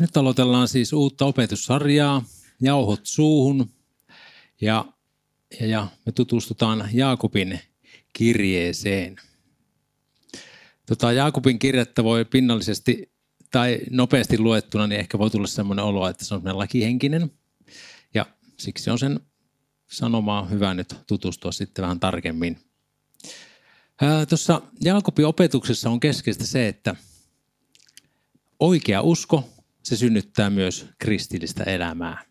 Nyt aloitellaan siis uutta opetussarjaa, jauhot suuhun, ja, ja, ja me tutustutaan Jaakobin kirjeeseen. Tota, Jaakobin kirjettä voi pinnallisesti tai nopeasti luettuna, niin ehkä voi tulla sellainen olo, että se on lakihenkinen. Ja siksi on sen sanomaa hyvä nyt tutustua sitten vähän tarkemmin. Tuossa Jaakobin opetuksessa on keskeistä se, että oikea usko, se synnyttää myös kristillistä elämää.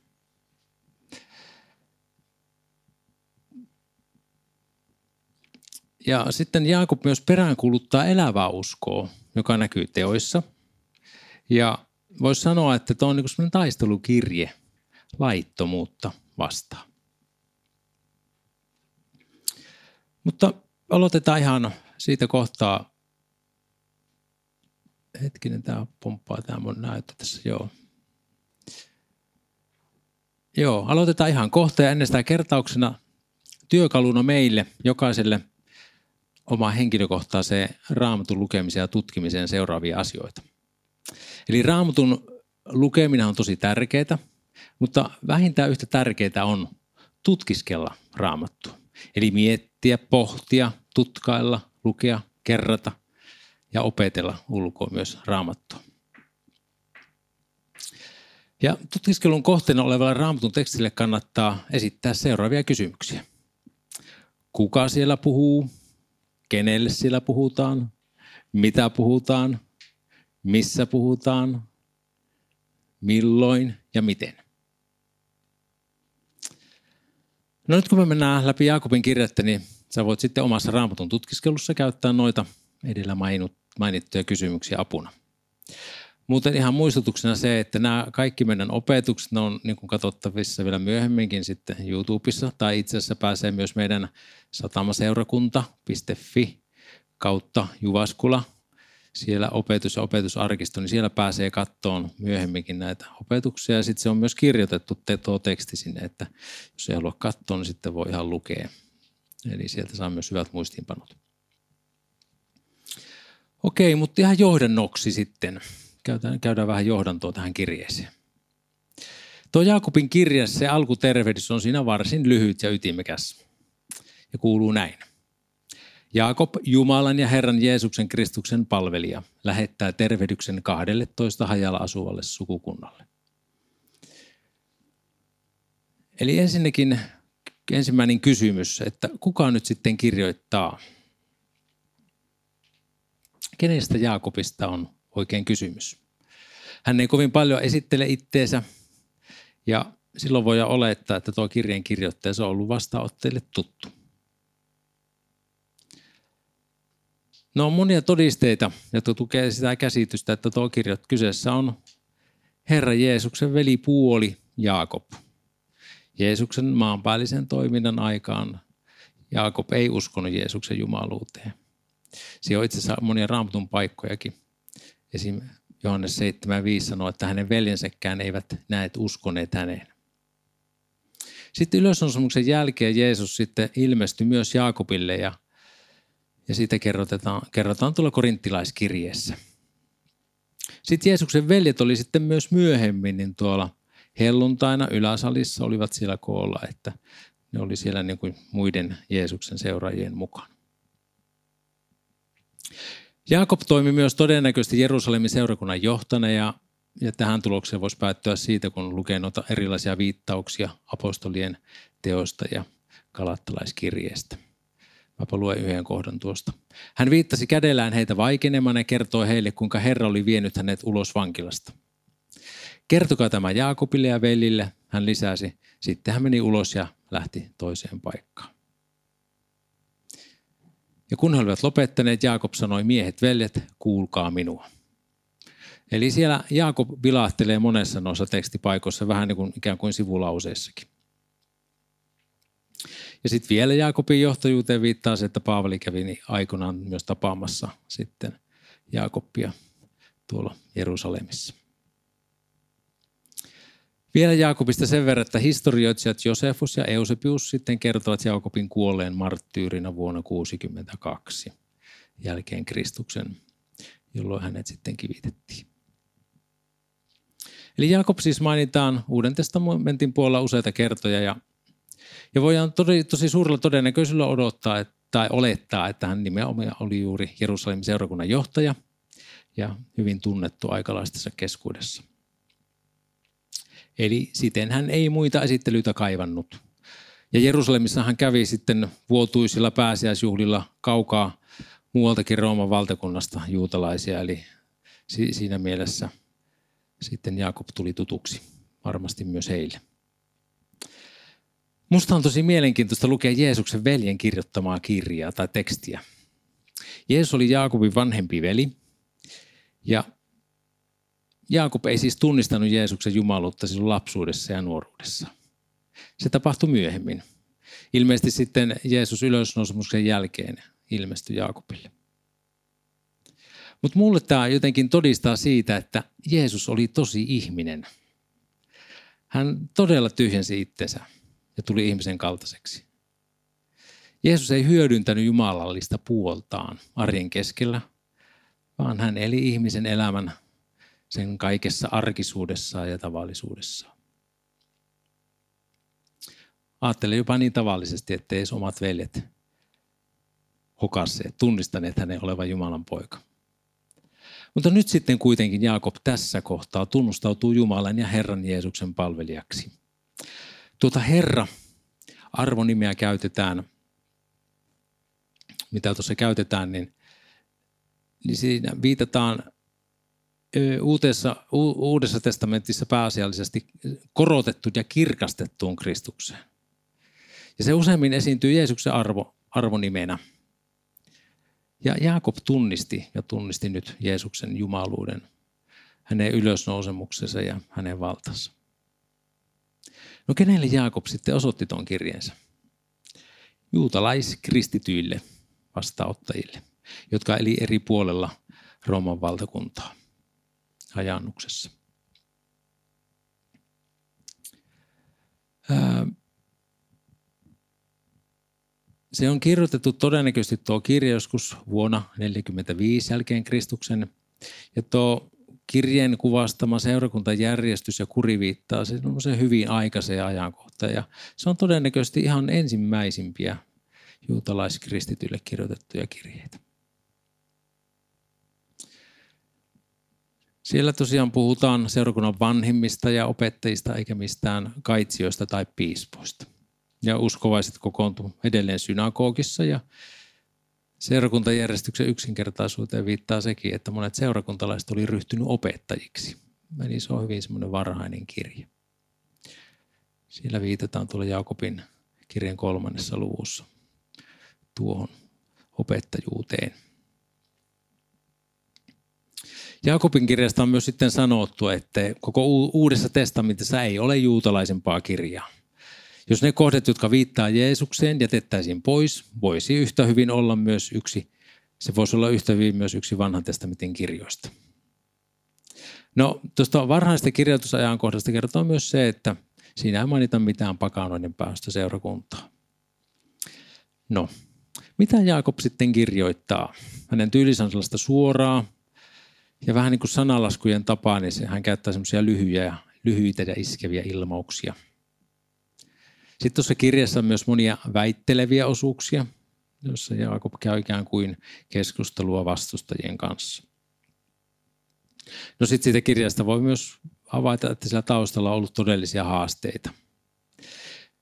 Ja sitten Jaakob myös peräänkuuluttaa elävää uskoa, joka näkyy teoissa. Ja voisi sanoa, että tuo on niin sellainen taistelukirje laittomuutta vastaan. Mutta aloitetaan ihan siitä kohtaa. Hetkinen, tämä pomppaa tämä mun näyttö tässä, joo. Joo, aloitetaan ihan kohta ja ennen sitä kertauksena työkaluna meille, jokaiselle oma henkilökohtaiseen raamatun lukemiseen ja tutkimiseen seuraavia asioita. Eli raamatun lukeminen on tosi tärkeää, mutta vähintään yhtä tärkeää on tutkiskella raamattua. Eli miettiä, pohtia, tutkailla, lukea, kerrata ja opetella ulkoa myös raamattua. Ja tutkiskelun kohteena olevalle raamatun tekstille kannattaa esittää seuraavia kysymyksiä. Kuka siellä puhuu? Kenelle siellä puhutaan? Mitä puhutaan? Missä puhutaan? Milloin ja miten? No nyt kun me mennään läpi Jaakobin kirjettä, niin sä voit sitten omassa raamatun tutkiskelussa käyttää noita edellä mainittuja kysymyksiä apuna. Muuten ihan muistutuksena se, että nämä kaikki meidän opetukset ne on niin kuin katsottavissa vielä myöhemminkin sitten YouTubessa tai itse asiassa pääsee myös meidän satamaseurakunta.fi kautta Juvaskula siellä opetus- ja opetusarkisto, niin siellä pääsee kattoon myöhemminkin näitä opetuksia. Ja sitten se on myös kirjoitettu tuo teksti sinne, että jos ei halua katsoa, niin sitten voi ihan lukea. Eli sieltä saa myös hyvät muistiinpanot. Okei, mutta ihan johdannoksi sitten. Käydään, käydään vähän johdantoa tähän kirjeeseen. Tuo Jaakobin kirja, se alkutervehdys on siinä varsin lyhyt ja ytimekäs. Ja kuuluu näin. Jaakob, Jumalan ja Herran Jeesuksen Kristuksen palvelija, lähettää tervehdyksen 12 hajalla asuvalle sukukunnalle. Eli ensinnäkin ensimmäinen kysymys, että kuka nyt sitten kirjoittaa? Kenestä Jaakobista on oikein kysymys? Hän ei kovin paljon esittele itteensä ja silloin voi olettaa, että tuo kirjeen kirjoittaja on ollut vastaanotteille tuttu. No on monia todisteita, jotka tukee sitä käsitystä, että tuo kirjoit kyseessä on Herra Jeesuksen velipuoli Jaakob. Jeesuksen maanpäällisen toiminnan aikaan Jaakob ei uskonut Jeesuksen jumaluuteen. Siinä on itse asiassa monia raamatun paikkojakin. Esim. Johannes 7.5 sanoo, että hänen veljensäkään eivät näet uskoneet häneen. Sitten ylösnousemuksen jälkeen Jeesus sitten ilmestyi myös Jaakobille ja ja siitä kerrotaan, kerrotaan tuolla korinttilaiskirjeessä. Sitten Jeesuksen veljet oli sitten myös myöhemmin niin tuolla helluntaina yläsalissa olivat siellä koolla, että ne oli siellä niin kuin muiden Jeesuksen seuraajien mukana. Jaakob toimi myös todennäköisesti Jerusalemin seurakunnan johtana ja, ja tähän tulokseen voisi päättyä siitä, kun lukee noita erilaisia viittauksia apostolien teosta ja kalattalaiskirjeestä. Mäpä luen yhden kohdan tuosta. Hän viittasi kädellään heitä vaikenemaan ja kertoi heille, kuinka Herra oli vienyt hänet ulos vankilasta. Kertokaa tämä Jaakobille ja velille, hän lisäsi. Sitten hän meni ulos ja lähti toiseen paikkaan. Ja kun he olivat lopettaneet, Jaakob sanoi, miehet, veljet, kuulkaa minua. Eli siellä Jaakob vilahtelee monessa noissa tekstipaikoissa, vähän niin kuin ikään kuin sivulauseissakin. Ja sitten vielä Jaakobin johtajuuteen viittaa se, että Paavali kävi niin aikanaan myös tapaamassa sitten Jaakobia tuolla Jerusalemissa. Vielä Jaakobista sen verran, että historioitsijat Josefus ja Eusebius sitten kertovat Jaakobin kuolleen marttyyrinä vuonna 62 jälkeen Kristuksen, jolloin hänet sitten kivitettiin. Eli Jaakob siis mainitaan Uuden testamentin puolella useita kertoja ja, ja voidaan tosi, tosi suurella todennäköisyydellä odottaa että, tai olettaa, että hän nimenomaan oli juuri Jerusalemin seurakunnan johtaja ja hyvin tunnettu aikalaistensa keskuudessa. Eli siten hän ei muita esittelyitä kaivannut. Ja Jerusalemissa hän kävi sitten vuotuisilla pääsiäisjuhlilla kaukaa muualtakin Rooman valtakunnasta juutalaisia, eli siinä mielessä sitten Jaakob tuli tutuksi varmasti myös heille. Musta on tosi mielenkiintoista lukea Jeesuksen veljen kirjoittamaa kirjaa tai tekstiä. Jeesus oli Jaakobin vanhempi veli ja Jaakob ei siis tunnistanut Jeesuksen jumaluutta silloin lapsuudessa ja nuoruudessa. Se tapahtui myöhemmin. Ilmeisesti sitten Jeesus ylösnousemuksen jälkeen ilmestyi Jaakobille. Mutta mulle tämä jotenkin todistaa siitä, että Jeesus oli tosi ihminen. Hän todella tyhjensi itsensä ja tuli ihmisen kaltaiseksi. Jeesus ei hyödyntänyt jumalallista puoltaan arjen keskellä, vaan hän eli ihmisen elämän sen kaikessa arkisuudessaan ja tavallisuudessaan. Ajattelen jopa niin tavallisesti, että edes omat veljet hokasseet, tunnistaneet hänen olevan Jumalan poika. Mutta nyt sitten kuitenkin Jaakob tässä kohtaa tunnustautuu Jumalan ja Herran Jeesuksen palvelijaksi. Tuota Herra arvonimeä käytetään, mitä tuossa käytetään, niin, niin siinä viitataan uudessa, uudessa testamentissa pääasiallisesti korotettu ja kirkastettuun Kristukseen. Ja se useimmin esiintyy Jeesuksen arvo, arvonimenä. Ja Jaakob tunnisti ja tunnisti nyt Jeesuksen jumaluuden, hänen ylösnousemuksensa ja hänen valtansa. No kenelle Jaakob sitten osoitti tuon kirjeensä? Juutalaiskristityille vastaanottajille, jotka eli eri puolella Rooman valtakuntaa hajannuksessa. Se on kirjoitettu todennäköisesti tuo kirja joskus vuonna 1945 jälkeen Kristuksen. Ja tuo kirjeen kuvastama seurakuntajärjestys ja kuri viittaa se hyvin aikaiseen ajankohtaan. Ja se on todennäköisesti ihan ensimmäisimpiä juutalaiskristityille kirjoitettuja kirjeitä. Siellä tosiaan puhutaan seurakunnan vanhimmista ja opettajista eikä mistään kaitsijoista tai piispoista. Ja uskovaiset kokoontu edelleen synagogissa ja seurakuntajärjestyksen yksinkertaisuuteen viittaa sekin, että monet seurakuntalaiset oli ryhtynyt opettajiksi. Eli se on hyvin semmoinen varhainen kirje. Siellä viitataan tuolla Jaakobin kirjan kolmannessa luvussa tuohon opettajuuteen. Jaakobin kirjasta on myös sitten sanottu, että koko uudessa testamentissa ei ole juutalaisempaa kirjaa. Jos ne kohdat, jotka viittaa Jeesukseen, jätettäisiin pois, voisi yhtä hyvin olla myös yksi, se voisi olla yhtä hyvin myös yksi vanhan testamentin kirjoista. No, tuosta varhaisesta kirjoitusajankohdasta kertoo myös se, että siinä ei mainita mitään pakanoiden päästä seurakuntaa. No, mitä Jaakob sitten kirjoittaa? Hänen sellaista suoraa, ja vähän niin kuin sanalaskujen tapaan, niin hän käyttää semmoisia lyhyitä, lyhyitä ja iskeviä ilmauksia. Sitten tuossa kirjassa on myös monia väitteleviä osuuksia, joissa Jaakob käy ikään kuin keskustelua vastustajien kanssa. No sitten siitä kirjasta voi myös havaita, että sillä taustalla on ollut todellisia haasteita.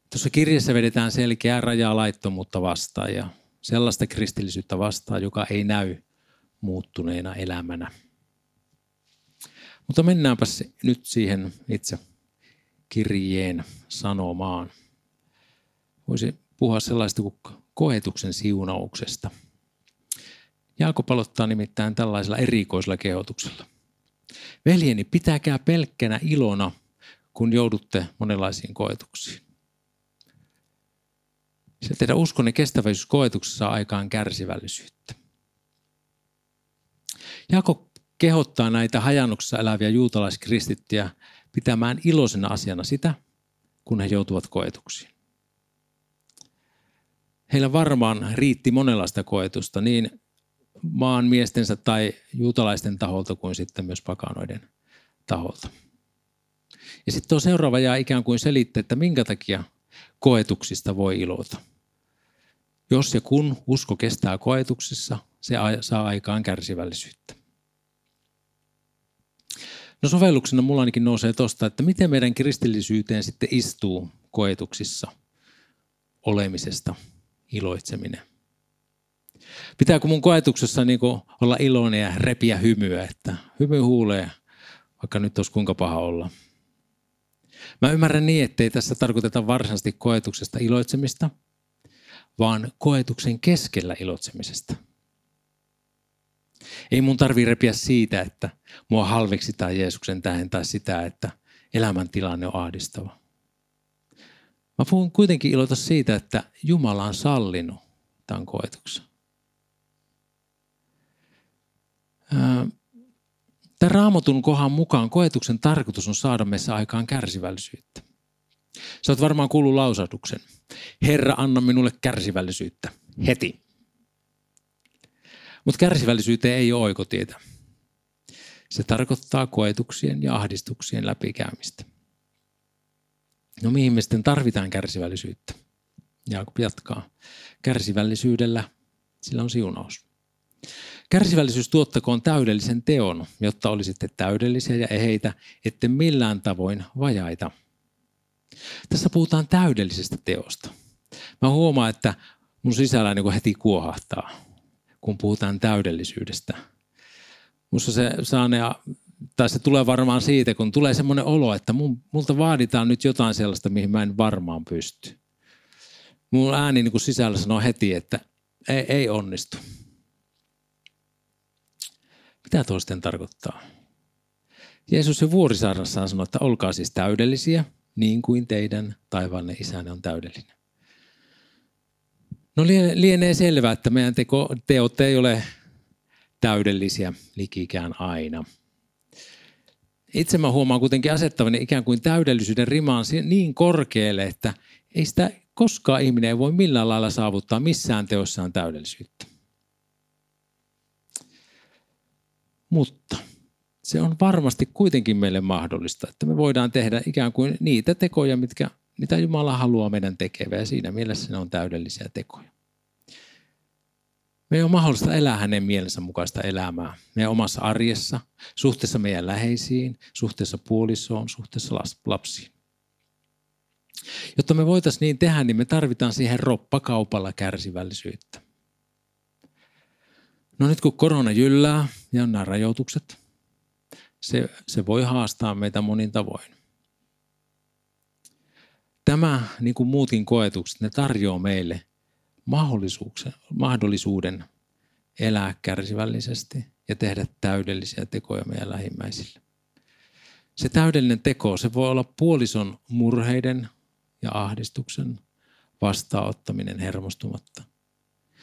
Tuossa kirjassa vedetään selkeää rajaa laittomuutta vastaan ja sellaista kristillisyyttä vastaan, joka ei näy muuttuneena elämänä. Mutta mennäänpä nyt siihen itse kirjeen sanomaan. Voisi puhua sellaista kuin koetuksen siunauksesta. Jaakob aloittaa nimittäin tällaisella erikoisella kehotuksella. Veljeni, pitäkää pelkkänä ilona, kun joudutte monenlaisiin koetuksiin. Se teidän uskonne kestävyys koetuksessa aikaan kärsivällisyyttä. Jaakob kehottaa näitä hajannuksessa eläviä juutalaiskristittiä pitämään iloisena asiana sitä, kun he joutuvat koetuksiin. Heillä varmaan riitti monenlaista koetusta niin maan miestensä tai juutalaisten taholta kuin sitten myös pakanoiden taholta. Ja sitten tuo seuraava jää ikään kuin selittää, että minkä takia koetuksista voi ilota. Jos ja kun usko kestää koetuksissa, se saa aikaan kärsivällisyyttä. No sovelluksena mulla ainakin nousee tuosta, että miten meidän kristillisyyteen sitten istuu koetuksissa olemisesta iloitseminen. Pitääkö mun koetuksessa niin olla iloinen ja repiä hymyä, että hymy huulee, vaikka nyt olisi kuinka paha olla. Mä ymmärrän niin, ettei tässä tarkoiteta varsinaisesti koetuksesta iloitsemista, vaan koetuksen keskellä iloitsemisesta. Ei mun tarvi repiä siitä, että mua halveksitaan Jeesuksen tähän tai sitä, että elämäntilanne on ahdistava. Mä voin kuitenkin iloita siitä, että Jumala on sallinut tämän koetuksen. Tämän raamatun kohan mukaan koetuksen tarkoitus on saada meissä aikaan kärsivällisyyttä. Sä oot varmaan kuullut lausahduksen. Herra, anna minulle kärsivällisyyttä. Heti. Mutta kärsivällisyyteen ei ole oikotietä. Se tarkoittaa koetuksien ja ahdistuksien läpikäymistä. No mihin me sitten tarvitaan kärsivällisyyttä? Jaakob jatkaa. Kärsivällisyydellä sillä on siunaus. Kärsivällisyys tuottakoon täydellisen teon, jotta olisitte täydellisiä ja eheitä, ette millään tavoin vajaita. Tässä puhutaan täydellisestä teosta. Mä huomaan, että mun sisällä niin heti kuohahtaa, kun puhutaan täydellisyydestä. Musta se saane, tai se tulee varmaan siitä, kun tulee semmoinen olo, että mun, multa vaaditaan nyt jotain sellaista, mihin mä en varmaan pysty. Mun ääni niin kuin sisällä sanoo heti, että ei, ei onnistu. Mitä tuo sitten tarkoittaa? Jeesus jo vuorisaarnassaan sanoi, että olkaa siis täydellisiä, niin kuin teidän taivaallinen isänne on täydellinen. No lienee selvää, että meidän teko, teot ei ole täydellisiä likikään aina. Itse mä huomaan kuitenkin asettavani ikään kuin täydellisyyden rimaan niin korkealle, että ei sitä koskaan ihminen ei voi millään lailla saavuttaa missään teossaan täydellisyyttä. Mutta se on varmasti kuitenkin meille mahdollista, että me voidaan tehdä ikään kuin niitä tekoja, mitkä, mitä Jumala haluaa meidän tekevän ja siinä mielessä ne on täydellisiä tekoja. Me on mahdollista elää hänen mielensä mukaista elämää meidän omassa arjessa, suhteessa meidän läheisiin, suhteessa puolisoon, suhteessa lapsiin. Jotta me voitaisiin niin tehdä, niin me tarvitaan siihen roppakaupalla kärsivällisyyttä. No nyt kun korona jyllää ja on nämä rajoitukset, se, se voi haastaa meitä monin tavoin. Tämä, niin kuin muutkin koetukset, ne tarjoaa meille mahdollisuuden elää kärsivällisesti ja tehdä täydellisiä tekoja meidän lähimmäisille. Se täydellinen teko, se voi olla puolison murheiden ja ahdistuksen vastaanottaminen hermostumatta –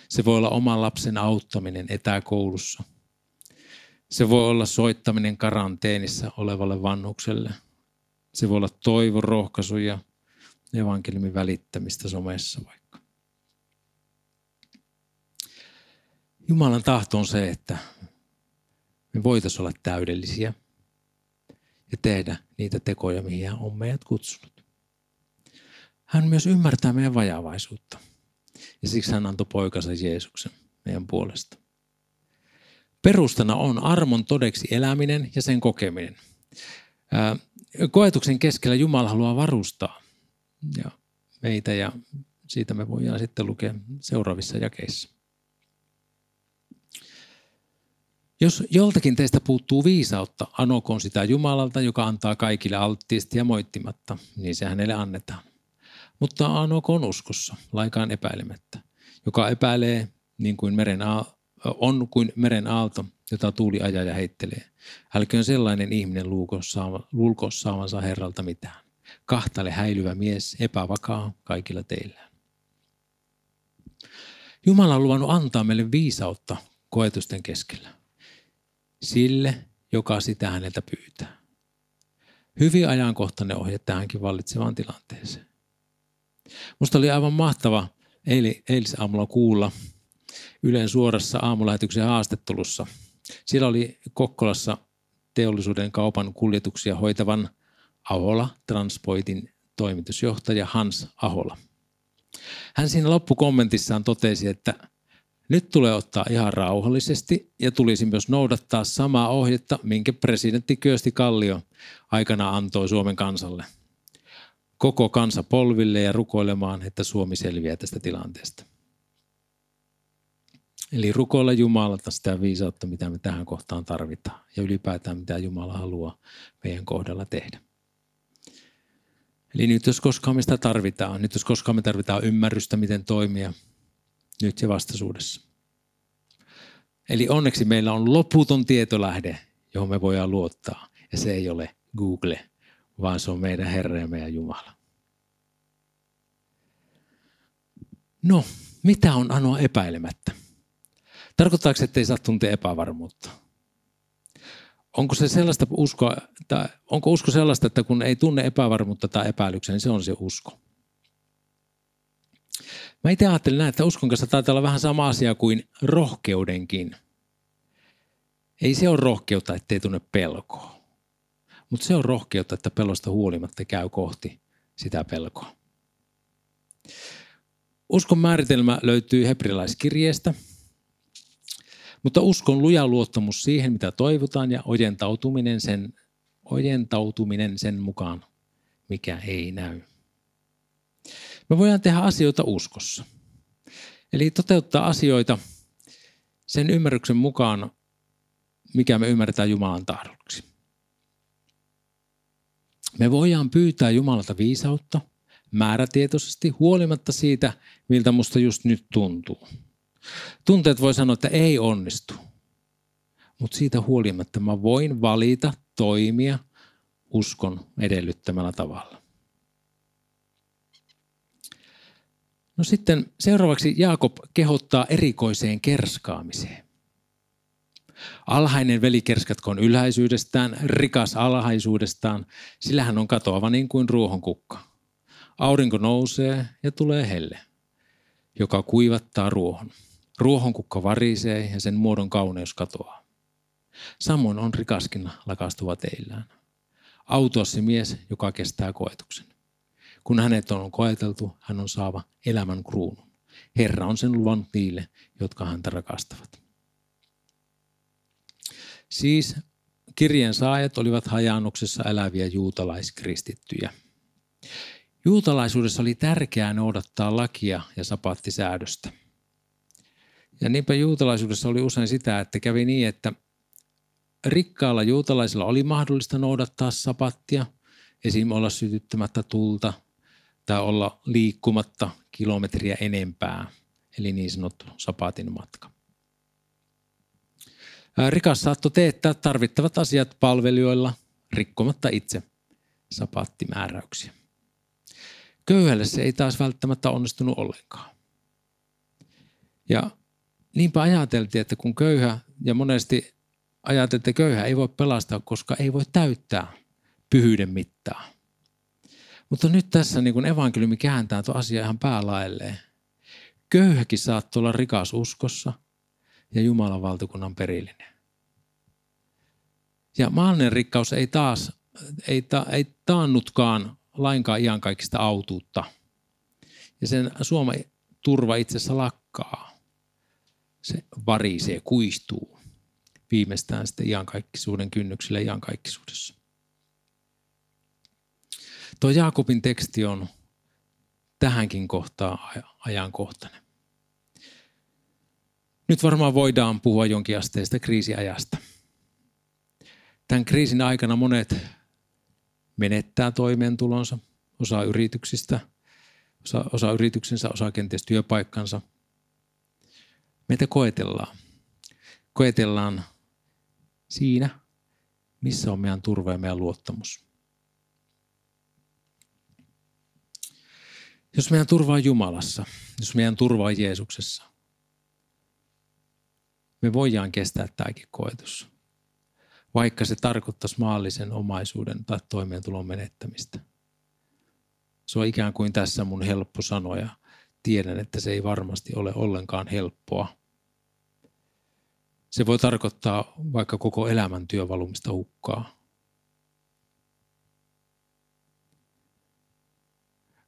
se voi olla oman lapsen auttaminen etäkoulussa. Se voi olla soittaminen karanteenissa olevalle vanhukselle. Se voi olla toivon rohkaisu ja evankeliumin välittämistä somessa vaikka. Jumalan tahto on se, että me voitaisiin olla täydellisiä ja tehdä niitä tekoja, mihin hän on meidät kutsunut. Hän myös ymmärtää meidän vajavaisuutta. Ja siksi hän antoi poikansa Jeesuksen meidän puolesta. Perustana on armon todeksi eläminen ja sen kokeminen. Koetuksen keskellä Jumala haluaa varustaa ja meitä ja siitä me voidaan sitten lukea seuraavissa jakeissa. Jos joltakin teistä puuttuu viisautta, anokoon sitä Jumalalta, joka antaa kaikille alttiisti ja moittimatta, niin se hänelle annetaan mutta anokoon uskossa, laikaan epäilemättä, joka epäilee niin kuin meren aal- on kuin meren aalto, jota tuuli ajaa ja heittelee. Älköön sellainen ihminen luulko saavansa Herralta mitään. Kahtale häilyvä mies, epävakaa kaikilla teillä. Jumala on luvannut antaa meille viisautta koetusten keskellä. Sille, joka sitä häneltä pyytää. Hyvin ajankohtainen ohje tähänkin vallitsevaan tilanteeseen. Musta oli aivan mahtava eili, eilisaamulla kuulla Ylen suorassa aamulähetyksen haastattelussa. Siellä oli Kokkolassa teollisuuden kaupan kuljetuksia hoitavan Ahola Transpoitin toimitusjohtaja Hans Ahola. Hän siinä loppukommentissaan totesi, että nyt tulee ottaa ihan rauhallisesti ja tulisi myös noudattaa samaa ohjetta, minkä presidentti Kyösti Kallio aikana antoi Suomen kansalle. Koko kansa polville ja rukoilemaan, että Suomi selviää tästä tilanteesta. Eli rukoilla Jumalalta sitä viisautta, mitä me tähän kohtaan tarvitaan ja ylipäätään mitä Jumala haluaa meidän kohdalla tehdä. Eli nyt jos koskaan me sitä tarvitaan, nyt jos koskaan me tarvitaan ymmärrystä, miten toimia, nyt ja vastaisuudessa. Eli onneksi meillä on loputon tietolähde, johon me voidaan luottaa. Ja se ei ole Google, vaan se on meidän Herra ja meidän Jumala. No, mitä on anoa epäilemättä? Tarkoittaako että ei saa tuntea epävarmuutta? Onko se sellaista uskoa, tai onko usko sellaista, että kun ei tunne epävarmuutta tai epäilyksiä, niin se on se usko? Mä itse ajattelin näin, että uskon kanssa taitaa olla vähän sama asia kuin rohkeudenkin. Ei se ole rohkeutta, ettei tunne pelkoa. Mutta se on rohkeutta, että pelosta huolimatta käy kohti sitä pelkoa. Uskon määritelmä löytyy hebrilaiskirjeestä, mutta uskon luja luottamus siihen, mitä toivotaan ja ojentautuminen sen, ojentautuminen sen mukaan, mikä ei näy. Me voidaan tehdä asioita uskossa. Eli toteuttaa asioita sen ymmärryksen mukaan, mikä me ymmärretään Jumalan tahdoksi. Me voidaan pyytää Jumalalta viisautta määrätietoisesti huolimatta siitä, miltä musta just nyt tuntuu. Tunteet voi sanoa, että ei onnistu. Mutta siitä huolimatta mä voin valita toimia uskon edellyttämällä tavalla. No sitten seuraavaksi Jaakob kehottaa erikoiseen kerskaamiseen. Alhainen veli kerskatkoon ylhäisyydestään, rikas alhaisuudestaan, sillä hän on katoava niin kuin ruohonkukka. Aurinko nousee ja tulee helle, joka kuivattaa ruohon. Ruohonkukka varisee ja sen muodon kauneus katoaa. Samoin on rikaskin lakastuva teillään. Autossi mies, joka kestää koetuksen. Kun hänet on koeteltu, hän on saava elämän kruunun. Herra on sen luvannut niille, jotka häntä rakastavat. Siis kirjeen saajat olivat hajannuksessa eläviä juutalaiskristittyjä. Juutalaisuudessa oli tärkeää noudattaa lakia ja sapattisäädöstä. Ja niinpä juutalaisuudessa oli usein sitä, että kävi niin, että rikkaalla juutalaisilla oli mahdollista noudattaa sapattia, esim. olla sytyttämättä tulta tai olla liikkumatta kilometriä enempää, eli niin sanottu sapatin matka. Rikas saattoi teettää tarvittavat asiat palvelijoilla rikkomatta itse sapattimääräyksiä. Köyhälle se ei taas välttämättä onnistunut ollenkaan. Ja niinpä ajateltiin, että kun köyhä, ja monesti ajateltiin, että köyhä ei voi pelastaa, koska ei voi täyttää pyhyyden mittaa. Mutta nyt tässä niin kun evankeliumi kääntää tuo asia ihan päälaelleen. Köyhäkin saattoi olla rikas uskossa ja Jumalan valtakunnan perillinen. Ja maallinen rikkaus ei taas, ei, ta, ei taannutkaan lainkaan kaikista autuutta. Ja sen suoma turva itsessä lakkaa. Se varisee, kuistuu viimeistään sitten iankaikkisuuden kynnyksille iankaikkisuudessa. Tuo Jaakobin teksti on tähänkin kohtaan ajankohtainen. Nyt varmaan voidaan puhua jonkinasteista kriisiajasta. Tämän kriisin aikana monet menettää toimeentulonsa, osa yrityksistä, osa, osa yrityksensä, osa kenties työpaikkansa. Meitä koetellaan. Koetellaan siinä, missä on meidän turva ja meidän luottamus. Jos meidän turva on Jumalassa, jos meidän turva on Jeesuksessa, me voidaan kestää tämäkin koetus, vaikka se tarkoittaisi maallisen omaisuuden tai toimeentulon menettämistä. Se on ikään kuin tässä mun helppo sanoa ja tiedän, että se ei varmasti ole ollenkaan helppoa. Se voi tarkoittaa vaikka koko elämän työvalumista hukkaa.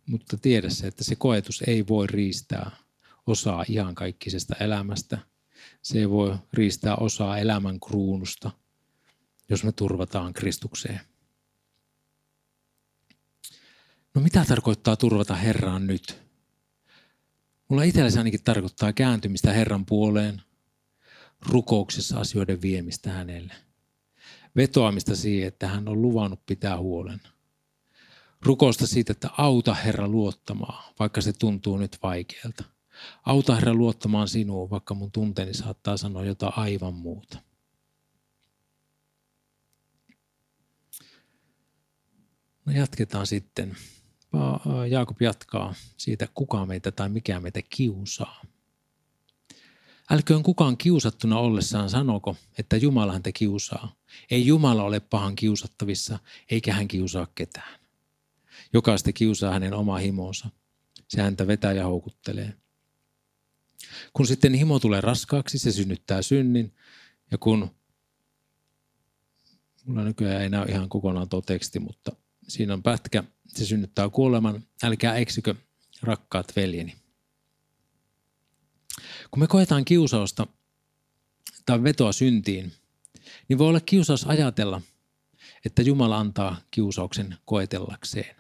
mutta tiedä se, että se koetus ei voi riistää osaa ihan kaikkisesta elämästä. Se ei voi riistää osaa elämän kruunusta, jos me turvataan Kristukseen. No mitä tarkoittaa turvata Herraan nyt? Mulla itsellesi ainakin tarkoittaa kääntymistä Herran puoleen, rukouksessa asioiden viemistä hänelle. Vetoamista siihen, että hän on luvannut pitää huolen. Rukousta siitä, että auta Herra luottamaan, vaikka se tuntuu nyt vaikealta. Auta Herra luottamaan sinuun, vaikka mun tunteeni saattaa sanoa jotain aivan muuta. No jatketaan sitten. Jaakob jatkaa siitä, kuka meitä tai mikä meitä kiusaa. Älköön kukaan kiusattuna ollessaan sanoko, että Jumala häntä kiusaa. Ei Jumala ole pahan kiusattavissa, eikä hän kiusaa ketään. Jokaista kiusaa hänen oma himonsa. Se häntä vetää ja houkuttelee. Kun sitten himo tulee raskaaksi, se synnyttää synnin. Ja kun, mulla nykyään ei näy ihan kokonaan tuo teksti, mutta siinä on pätkä, se synnyttää kuoleman. Älkää eksykö, rakkaat veljeni. Kun me koetaan kiusausta tai vetoa syntiin, niin voi olla kiusaus ajatella, että Jumala antaa kiusauksen koetellakseen.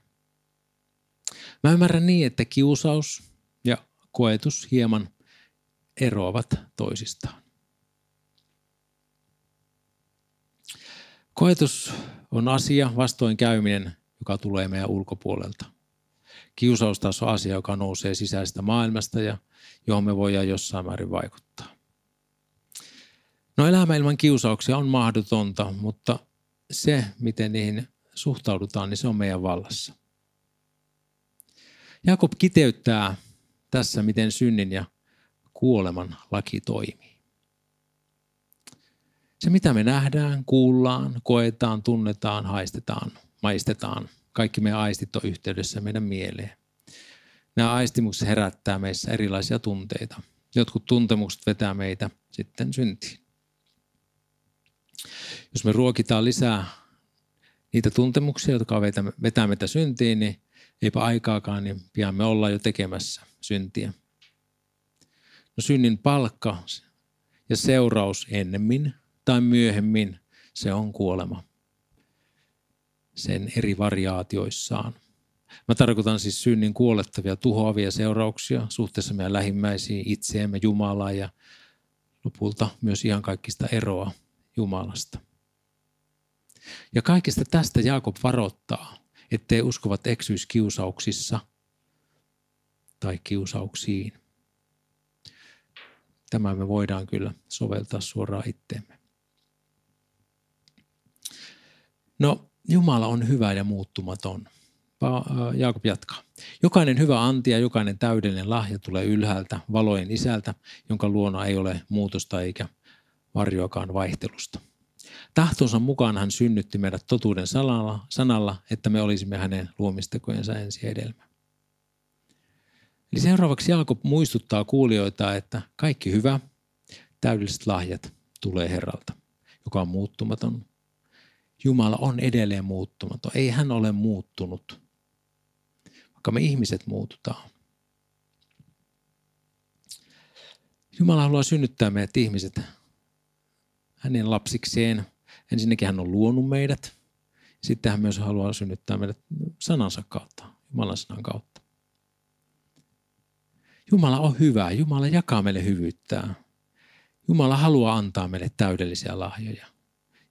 Mä ymmärrän niin, että kiusaus ja koetus hieman eroavat toisistaan. Koetus on asia, vastoinkäyminen, joka tulee meidän ulkopuolelta. Kiusaus taas on asia, joka nousee sisäisestä maailmasta ja johon me voidaan jossain määrin vaikuttaa. No elämä ilman kiusauksia on mahdotonta, mutta se, miten niihin suhtaudutaan, niin se on meidän vallassa. Jakob kiteyttää tässä, miten synnin ja kuoleman laki toimii. Se, mitä me nähdään, kuullaan, koetaan, tunnetaan, haistetaan, maistetaan, kaikki meidän aistit on yhteydessä meidän mieleen. Nämä aistimukset herättää meissä erilaisia tunteita. Jotkut tuntemukset vetää meitä sitten syntiin. Jos me ruokitaan lisää niitä tuntemuksia, jotka vetää meitä syntiin, niin eipä aikaakaan, niin pian me ollaan jo tekemässä syntiä. No synnin palkka ja seuraus ennemmin tai myöhemmin, se on kuolema sen eri variaatioissaan. Mä tarkoitan siis synnin kuolettavia tuhoavia seurauksia suhteessa meidän lähimmäisiin, itseemme, Jumalaan ja lopulta myös ihan kaikista eroa Jumalasta. Ja kaikesta tästä Jaakob varoittaa, ettei uskovat eksyisi kiusauksissa tai kiusauksiin. Tämä me voidaan kyllä soveltaa suoraan itteemme. No, Jumala on hyvä ja muuttumaton. Jaakob jatkaa. Jokainen hyvä anti ja jokainen täydellinen lahja tulee ylhäältä, valojen isältä, jonka luona ei ole muutosta eikä varjoakaan vaihtelusta. Tahtonsa mukaan hän synnytti meidät totuuden sanalla, sanalla että me olisimme hänen luomistekojensa ensi edelmä. Eli seuraavaksi Jaakob muistuttaa kuulijoita, että kaikki hyvä, täydelliset lahjat tulee Herralta, joka on muuttumaton, Jumala on edelleen muuttumaton. Ei hän ole muuttunut, vaikka me ihmiset muututaan. Jumala haluaa synnyttää meidät ihmiset hänen lapsikseen. Ensinnäkin hän on luonut meidät. Sitten hän myös haluaa synnyttää meidät sanansa kautta, Jumalan sanan kautta. Jumala on hyvä. Jumala jakaa meille hyvyyttää. Jumala haluaa antaa meille täydellisiä lahjoja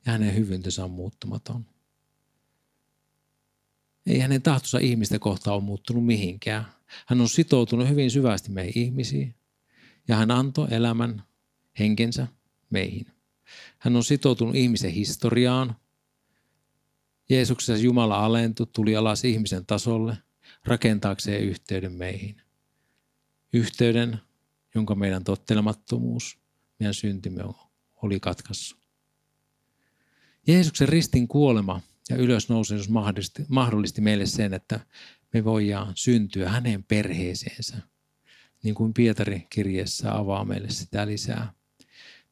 ja hänen hyvyntönsä on muuttumaton. Ei hänen tahtonsa ihmistä kohtaan ole muuttunut mihinkään. Hän on sitoutunut hyvin syvästi meihin ihmisiin ja hän antoi elämän henkensä meihin. Hän on sitoutunut ihmisen historiaan. Jeesuksessa Jumala alentui, tuli alas ihmisen tasolle rakentaakseen yhteyden meihin. Yhteyden, jonka meidän tottelemattomuus, meidän syntimme oli katkaissut. Jeesuksen ristin kuolema ja ylösnousemus mahdollisti, mahdollisti meille sen, että me voidaan syntyä hänen perheeseensä. Niin kuin Pietari kirjeessä avaa meille sitä lisää.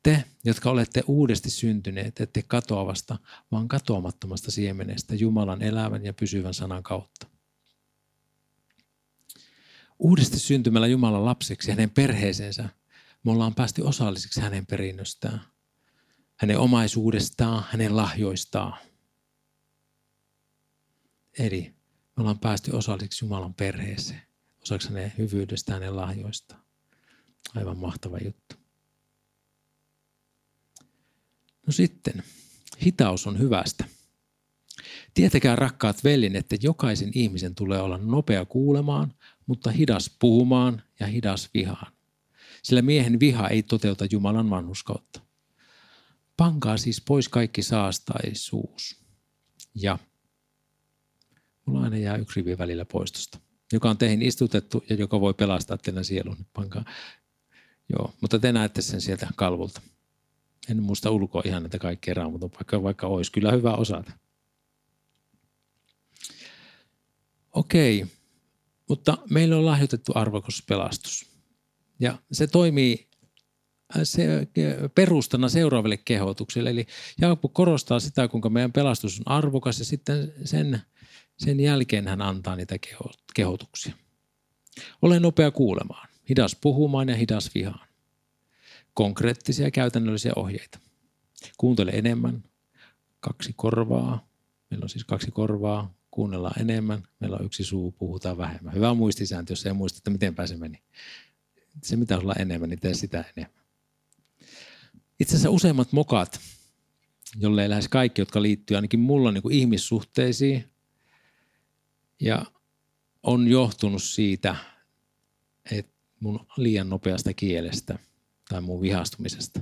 Te, jotka olette uudesti syntyneet, ette katoavasta, vaan katoamattomasta siemenestä Jumalan elävän ja pysyvän sanan kautta. Uudesti syntymällä Jumalan lapseksi hänen perheeseensä me ollaan päästy osallisiksi hänen perinnöstään, hänen omaisuudestaan, hänen lahjoistaan. Eli me ollaan päästy osallisiksi Jumalan perheeseen, osaksi hänen hyvyydestään, hänen lahjoistaan. Aivan mahtava juttu. No sitten, hitaus on hyvästä. Tietäkää rakkaat veljen, että jokaisen ihmisen tulee olla nopea kuulemaan, mutta hidas puhumaan ja hidas vihaan. Sillä miehen viha ei toteuta Jumalan vanhuskautta. Pankaa siis pois kaikki saastaisuus. Ja mulla aina jää yksi rivi välillä poistosta, joka on teihin istutettu ja joka voi pelastaa teidän sielun. Pankaa. Joo, mutta te näette sen sieltä kalvolta. En muista ulkoa ihan näitä kaikkea raamatun, vaikka, vaikka olisi kyllä hyvä osata. Okei, mutta meillä on lahjoitettu arvokas pelastus. Ja se toimii se perustana seuraaville kehotuksille. Eli Jaakob korostaa sitä, kuinka meidän pelastus on arvokas ja sitten sen, sen jälkeen hän antaa niitä kehotuksia. Ole nopea kuulemaan, hidas puhumaan ja hidas vihaan. Konkreettisia käytännöllisiä ohjeita. Kuuntele enemmän, kaksi korvaa. Meillä on siis kaksi korvaa, kuunnellaan enemmän, meillä on yksi suu, puhutaan vähemmän. Hyvä muistisääntö, jos ei muista, että miten pääse meni. Se mitä olla enemmän, niin tee sitä enemmän. Itse asiassa useimmat mokat, jollei lähes kaikki, jotka liittyy ainakin mulla niin kuin ihmissuhteisiin, ja on johtunut siitä, että mun liian nopeasta kielestä tai mun vihastumisesta.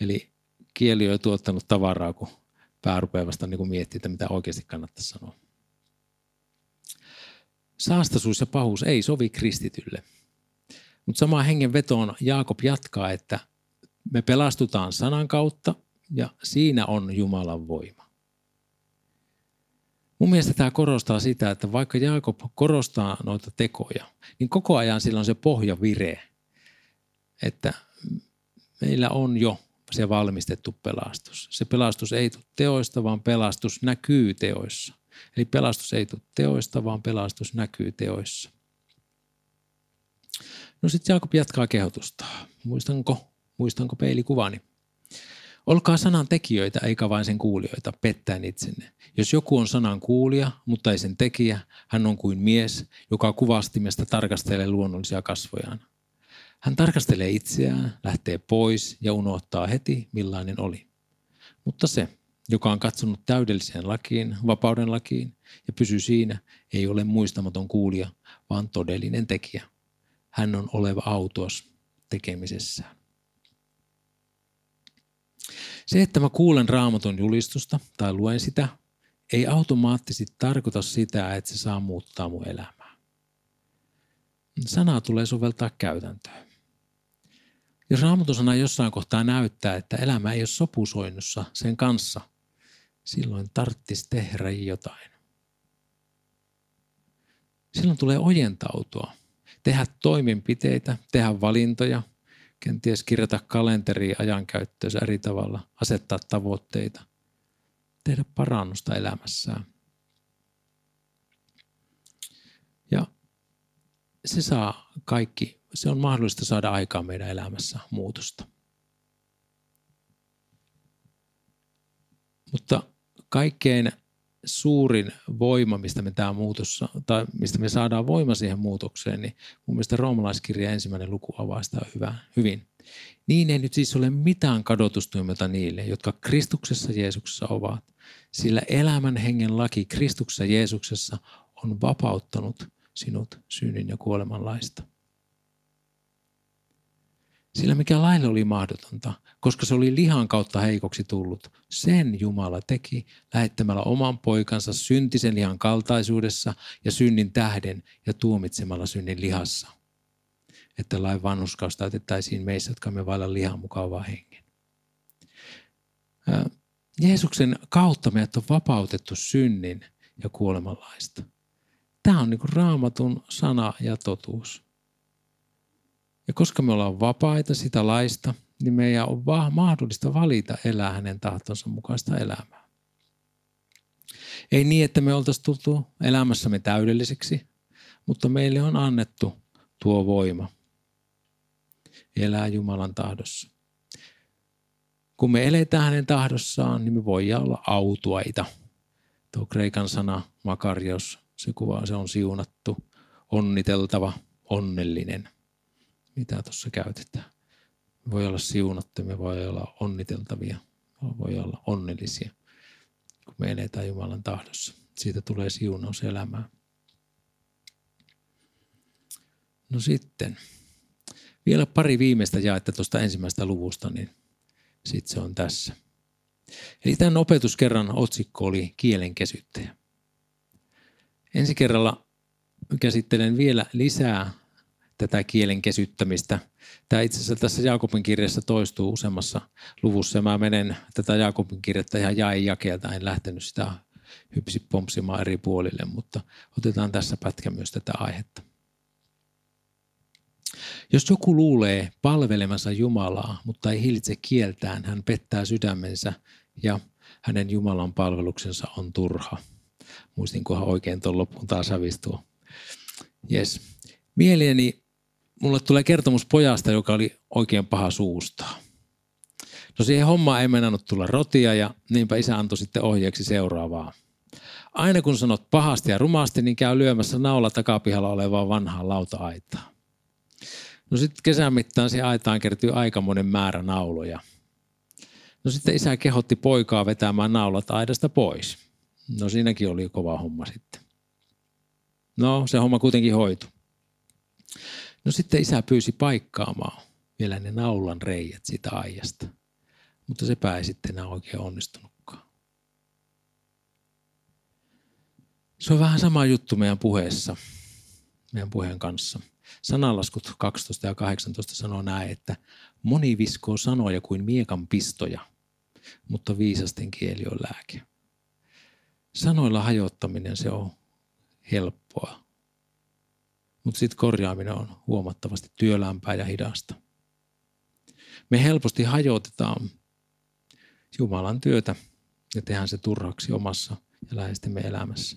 Eli kieli on tuottanut tavaraa, kun pää rupeaa vasta niin miettimään, että mitä oikeasti kannattaisi sanoa. Saastaisuus ja pahuus ei sovi kristitylle. Mutta samaan hengen vetoon Jaakob jatkaa, että me pelastutaan sanan kautta ja siinä on Jumalan voima. Mun mielestä tämä korostaa sitä, että vaikka Jaakob korostaa noita tekoja, niin koko ajan sillä on se pohja vire, että meillä on jo se valmistettu pelastus. Se pelastus ei tule teoista, vaan pelastus näkyy teoissa. Eli pelastus ei tule teoista, vaan pelastus näkyy teoissa. No sitten Jaakob jatkaa kehotusta. Muistanko, muistanko peilikuvani? Olkaa sanan tekijöitä eikä vain sen kuulijoita, pettäen itsenne. Jos joku on sanan kuulija, mutta ei sen tekijä, hän on kuin mies, joka kuvastimesta tarkastelee luonnollisia kasvojaan. Hän tarkastelee itseään, lähtee pois ja unohtaa heti, millainen oli. Mutta se, joka on katsonut täydelliseen lakiin, vapauden lakiin ja pysyy siinä, ei ole muistamaton kuulija, vaan todellinen tekijä. Hän on oleva autuas tekemisessään. Se, että mä kuulen raamatun julistusta tai luen sitä, ei automaattisesti tarkoita sitä, että se saa muuttaa mun elämää. Sanaa tulee soveltaa käytäntöön. Jos raamatusana jossain kohtaa näyttää, että elämä ei ole sopusoinnussa sen kanssa, silloin tarttis tehdä jotain. Silloin tulee ojentautua, tehdä toimenpiteitä, tehdä valintoja, kenties kirjata kalenteriin ajankäyttöönsä eri tavalla, asettaa tavoitteita, tehdä parannusta elämässään. Ja se saa kaikki, se on mahdollista saada aikaan meidän elämässä muutosta. Mutta kaikkein suurin voima, mistä me tämä muutos, tai mistä me saadaan voima siihen muutokseen, niin mun mielestä roomalaiskirja ensimmäinen luku avaa sitä hyvä, hyvin. Niin ei nyt siis ole mitään kadotustuomioita niille, jotka Kristuksessa Jeesuksessa ovat, sillä elämän hengen laki Kristuksessa Jeesuksessa on vapauttanut sinut synnin ja kuoleman laista. Sillä mikä laille oli mahdotonta, koska se oli lihan kautta heikoksi tullut, sen Jumala teki lähettämällä oman poikansa syntisen lihan kaltaisuudessa ja synnin tähden ja tuomitsemalla synnin lihassa. Että lain vannuskaus täytettäisiin meissä, jotka me vailla lihan mukavaa hengen. Jeesuksen kautta meidät on vapautettu synnin ja kuolemanlaista. Tämä on niin raamatun sana ja totuus. Ja koska me ollaan vapaita sitä laista, niin meidän on vaan mahdollista valita elää hänen tahtonsa mukaista elämää. Ei niin, että me oltaisiin tultu elämässämme täydellisiksi, mutta meille on annettu tuo voima. Elää Jumalan tahdossa. Kun me eletään hänen tahdossaan, niin me voidaan olla autuaita. Tuo kreikan sana makarios, se kuvaa, se on siunattu, onniteltava, onnellinen. Mitä tuossa käytetään? Voi olla siunattu, me voi olla onniteltavia, voi olla onnellisia, kun me eletään Jumalan tahdossa. Siitä tulee siunaus elämään. No sitten, vielä pari viimeistä jaetta tuosta ensimmäisestä luvusta, niin sitten se on tässä. Eli tämän opetuskerran otsikko oli kielenkesyttäjä. Ensi kerralla käsittelen vielä lisää tätä kielen kesyttämistä. Tämä itse asiassa tässä Jaakobin kirjassa toistuu useammassa luvussa. Mä menen tätä Jaakobin kirjettä ihan jae jakeelta, en lähtenyt sitä hypsi pompsimaan eri puolille, mutta otetaan tässä pätkä myös tätä aihetta. Jos joku luulee palvelemansa Jumalaa, mutta ei hillitse kieltään, hän pettää sydämensä ja hänen Jumalan palveluksensa on turha. Muistinkohan oikein tuon loppuun taas hävistua. Yes. Mieleeni mulle tulee kertomus pojasta, joka oli oikein paha suusta. No siihen hommaan ei mennänyt tulla rotia ja niinpä isä antoi sitten ohjeeksi seuraavaa. Aina kun sanot pahasti ja rumasti, niin käy lyömässä naula takapihalla olevaa vanhaa lauta-aitaa. No sitten kesän mittaan siihen aitaan kertyy aikamoinen määrä nauloja. No sitten isä kehotti poikaa vetämään naulat aidasta pois. No siinäkin oli kova homma sitten. No se homma kuitenkin hoitu. No sitten isä pyysi paikkaamaan vielä ne naulan reijät siitä aijasta. Mutta se ei sitten enää oikein onnistunutkaan. Se on vähän sama juttu meidän puheessa, meidän puheen kanssa. Sananlaskut 12 ja 18 sanoo näin, että moni viskoo sanoja kuin miekan pistoja, mutta viisasten kieli on lääke. Sanoilla hajottaminen se on helppoa, mutta sitten korjaaminen on huomattavasti työlämpää ja hidasta. Me helposti hajotetaan Jumalan työtä ja tehdään se turhaksi omassa ja läheistemme elämässä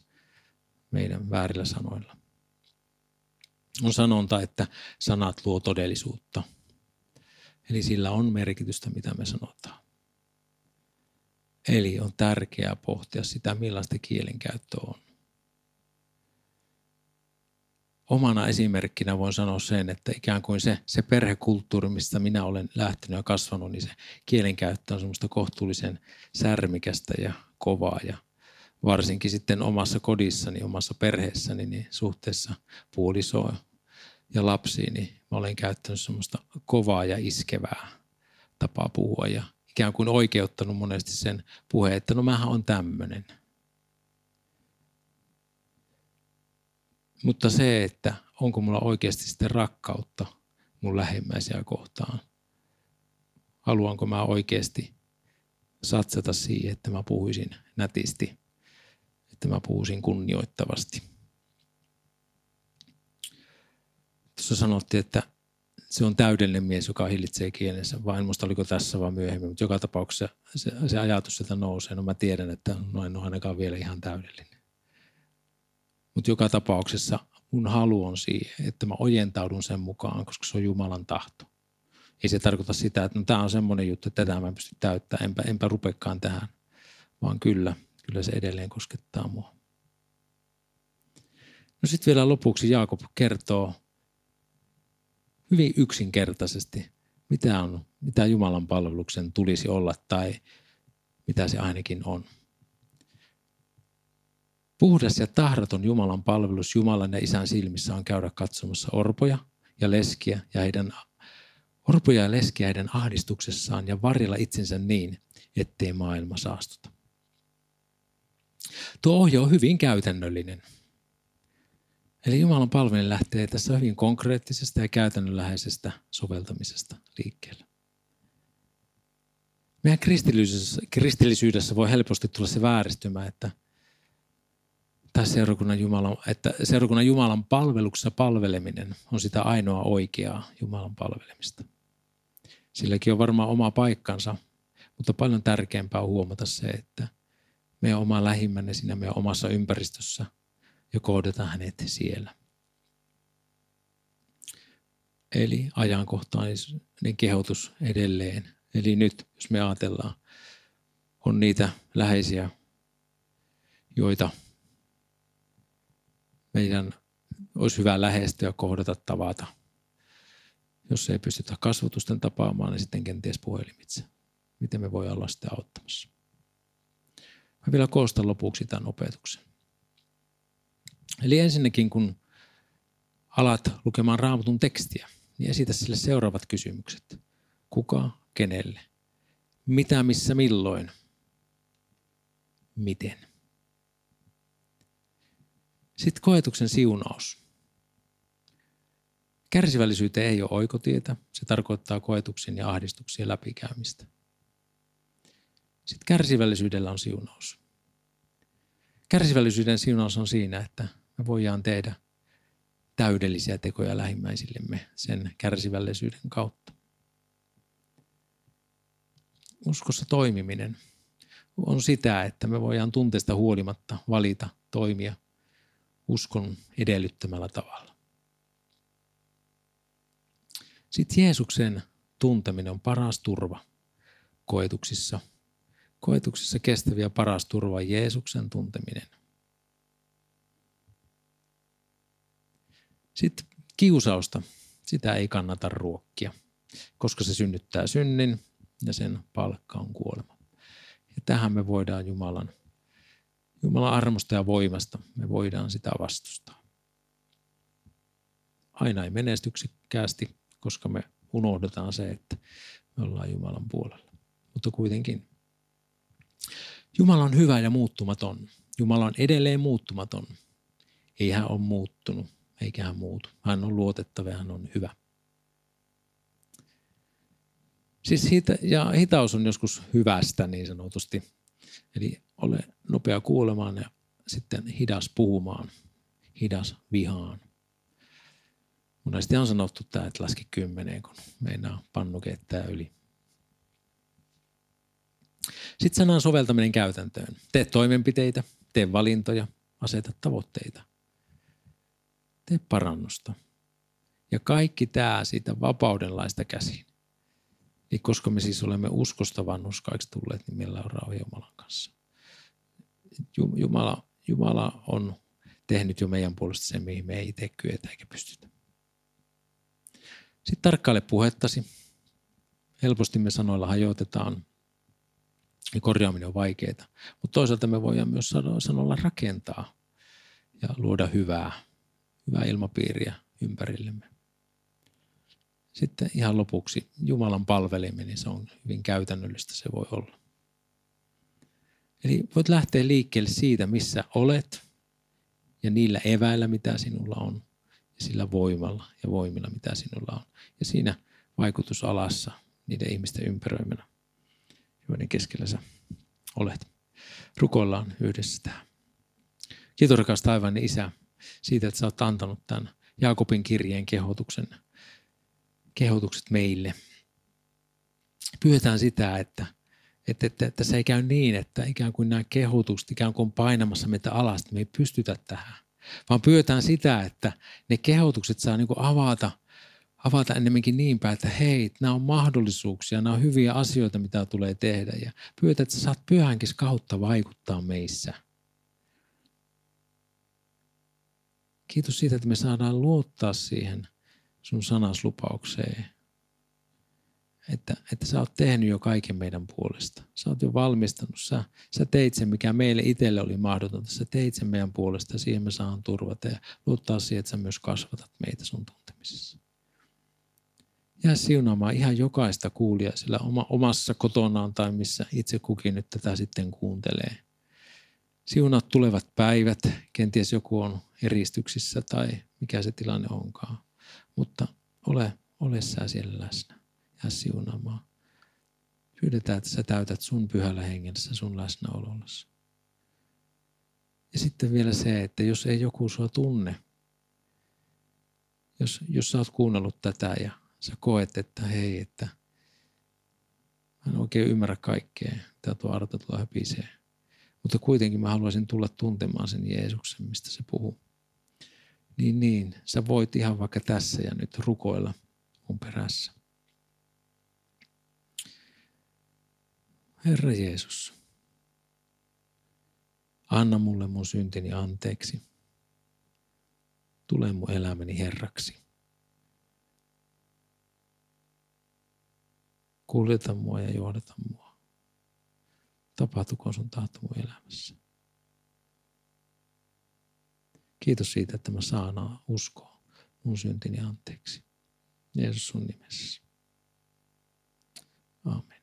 meidän väärillä sanoilla. On sanonta, että sanat luo todellisuutta. Eli sillä on merkitystä, mitä me sanotaan. Eli on tärkeää pohtia sitä, millaista kielenkäyttö on omana esimerkkinä voin sanoa sen, että ikään kuin se, se perhekulttuuri, mistä minä olen lähtenyt ja kasvanut, niin se kielenkäyttö on semmoista kohtuullisen särmikästä ja kovaa. Ja varsinkin sitten omassa kodissani, omassa perheessäni, niin suhteessa puolisoon ja lapsiin, niin mä olen käyttänyt semmoista kovaa ja iskevää tapaa puhua ja ikään kuin oikeuttanut monesti sen puheen, että no mähän on tämmöinen – Mutta se, että onko mulla oikeasti sitten rakkautta mun lähimmäisiä kohtaan. Haluanko mä oikeasti satsata siihen, että mä puhuisin nätisti, että mä puhuisin kunnioittavasti. Tuossa sanottiin, että se on täydellinen mies, joka hillitsee kielensä. Vain musta oliko tässä vaan myöhemmin, mutta joka tapauksessa se, se ajatus sieltä nousee. No mä tiedän, että no en ole ainakaan vielä ihan täydellinen. Mutta joka tapauksessa mun halu on siihen, että mä ojentaudun sen mukaan, koska se on Jumalan tahto. Ei se tarkoita sitä, että no, tämä on semmoinen juttu, että tätä mä en pysty täyttämään, enpä, enpä rupekaan tähän, vaan kyllä, kyllä se edelleen koskettaa mua. No sitten vielä lopuksi Jaakob kertoo hyvin yksinkertaisesti, mitä, on, mitä Jumalan palveluksen tulisi olla tai mitä se ainakin on. Puhdas ja tahraton Jumalan palvelus Jumalan ja Isän silmissä on käydä katsomassa orpoja ja leskiä ja heidän orpoja ja leskiä heidän ahdistuksessaan ja varjella itsensä niin, ettei maailma saastuta. Tuo ohje on hyvin käytännöllinen. Eli Jumalan palvelin lähtee tässä hyvin konkreettisesta ja käytännönläheisestä soveltamisesta liikkeelle. Meidän kristillisyydessä, kristillisyydessä voi helposti tulla se vääristymä, että – tai seurakunnan Jumalan, että seurakunnan Jumalan palveluksessa palveleminen on sitä ainoa oikeaa Jumalan palvelemista. Silläkin on varmaan oma paikkansa, mutta paljon tärkeämpää on huomata se, että meidän oma lähimmänne siinä meidän omassa ympäristössä ja kohdataan hänet siellä. eli ajankohtainen kehotus edelleen. Eli nyt, jos me ajatellaan, on niitä läheisiä, joita meidän olisi hyvä lähestyä, kohdata, tavata. Jos ei pystytä kasvotusten tapaamaan, niin sitten kenties puhelimitse. Miten me voi olla sitä auttamassa? Mä vielä koostan lopuksi tämän opetuksen. Eli ensinnäkin, kun alat lukemaan raamatun tekstiä, niin esitä sille seuraavat kysymykset. Kuka, kenelle? Mitä, missä, milloin? Miten? Sitten koetuksen siunaus. Kärsivällisyyteen ei ole oikotietä. Se tarkoittaa koetuksen ja ahdistuksien läpikäymistä. Sitten kärsivällisyydellä on siunaus. Kärsivällisyyden siunaus on siinä, että me voidaan tehdä täydellisiä tekoja lähimmäisillemme sen kärsivällisyyden kautta. Uskossa toimiminen on sitä, että me voidaan tunteesta huolimatta valita toimia uskon edellyttämällä tavalla. Sitten Jeesuksen tunteminen on paras turva koetuksissa. Koetuksissa kestäviä paras turva Jeesuksen tunteminen. Sitten kiusausta, sitä ei kannata ruokkia, koska se synnyttää synnin ja sen palkka on kuolema. Ja tähän me voidaan Jumalan, Jumalan armosta ja voimasta, me voidaan sitä vastustaa. Aina ei menestyksekkäästi, koska me unohdetaan se, että me ollaan Jumalan puolella. Mutta kuitenkin. Jumala on hyvä ja muuttumaton. Jumala on edelleen muuttumaton. Ei hän ole muuttunut, eikä hän muutu. Hän on luotettava ja hän on hyvä. Siis hita, ja hitaus on joskus hyvästä niin sanotusti. Eli ole nopea kuulemaan ja sitten hidas puhumaan, hidas vihaan. Monesti on sanottu tämä, että laski kymmeneen, kun meinaa pannu keittää yli. Sitten sanan soveltaminen käytäntöön. Tee toimenpiteitä, tee valintoja, aseta tavoitteita. Tee parannusta. Ja kaikki tämä siitä vapaudenlaista käsin. Niin koska me siis olemme uskosta vannuskaiksi tulleet, niin meillä on rauha Jumalan kanssa. Jumala, Jumala on tehnyt jo meidän puolesta sen, mihin me ei itse kyetä eikä pystytä. Sitten tarkkaile puhettasi. Helposti me sanoilla hajotetaan ja korjaaminen on vaikeaa. Mutta toisaalta me voidaan myös sanoilla rakentaa ja luoda hyvää, hyvää ilmapiiriä ympärillemme. Sitten ihan lopuksi Jumalan palveleminen, se on hyvin käytännöllistä, se voi olla. Eli voit lähteä liikkeelle siitä, missä olet ja niillä eväillä, mitä sinulla on ja sillä voimalla ja voimilla, mitä sinulla on. Ja siinä vaikutusalassa niiden ihmisten ympäröimänä, joiden keskellä sä olet. Rukoillaan yhdessä tähän. Kiitos rakas taivainen Isä siitä, että sä oot antanut tämän Jaakobin kirjeen kehotuksen – kehotukset meille. Pyydetään sitä, että, että, että, että se ei käy niin, että ikään kuin nämä kehotukset ikään kuin on painamassa meitä alas, että me ei pystytä tähän. Vaan pyydetään sitä, että ne kehotukset saa niin avata, avata enemmänkin niin päin, että hei, nämä on mahdollisuuksia, nämä on hyviä asioita, mitä tulee tehdä. Ja pyydetään, että sä saat pyhänkin kautta vaikuttaa meissä. Kiitos siitä, että me saadaan luottaa siihen – sun sanaslupaukseen. Että, että sä oot tehnyt jo kaiken meidän puolesta. Sä oot jo valmistanut. Sä, sä teit sen, mikä meille itselle oli mahdotonta. Sä teit sen meidän puolesta siihen me saan turvata ja luottaa siihen, että sä myös kasvatat meitä sun tuntemisessa. Jää siunaamaan ihan jokaista kuulia sillä oma, omassa kotonaan tai missä itse kukin nyt tätä sitten kuuntelee. Siunat tulevat päivät, kenties joku on eristyksissä tai mikä se tilanne onkaan. Mutta ole, ole sä siellä läsnä ja siunaamaan. Pyydetään, että sä täytät sun pyhällä hengessä sun läsnäolollasi. Ja sitten vielä se, että jos ei joku sua tunne, jos, jos sä oot kuunnellut tätä ja sä koet, että hei, että mä en oikein ymmärrä kaikkea, tämä tuo Arto tulla höpisee. Mutta kuitenkin mä haluaisin tulla tuntemaan sen Jeesuksen, mistä se puhuu niin, niin, sä voit ihan vaikka tässä ja nyt rukoilla mun perässä. Herra Jeesus, anna mulle mun syntini anteeksi. Tule mun elämäni Herraksi. Kuljeta mua ja johdata mua. Tapahtukoon sun tahto mun elämässä. Kiitos siitä, että mä saan uskoa mun syntini anteeksi. Jeesus sun nimessä. Aamen.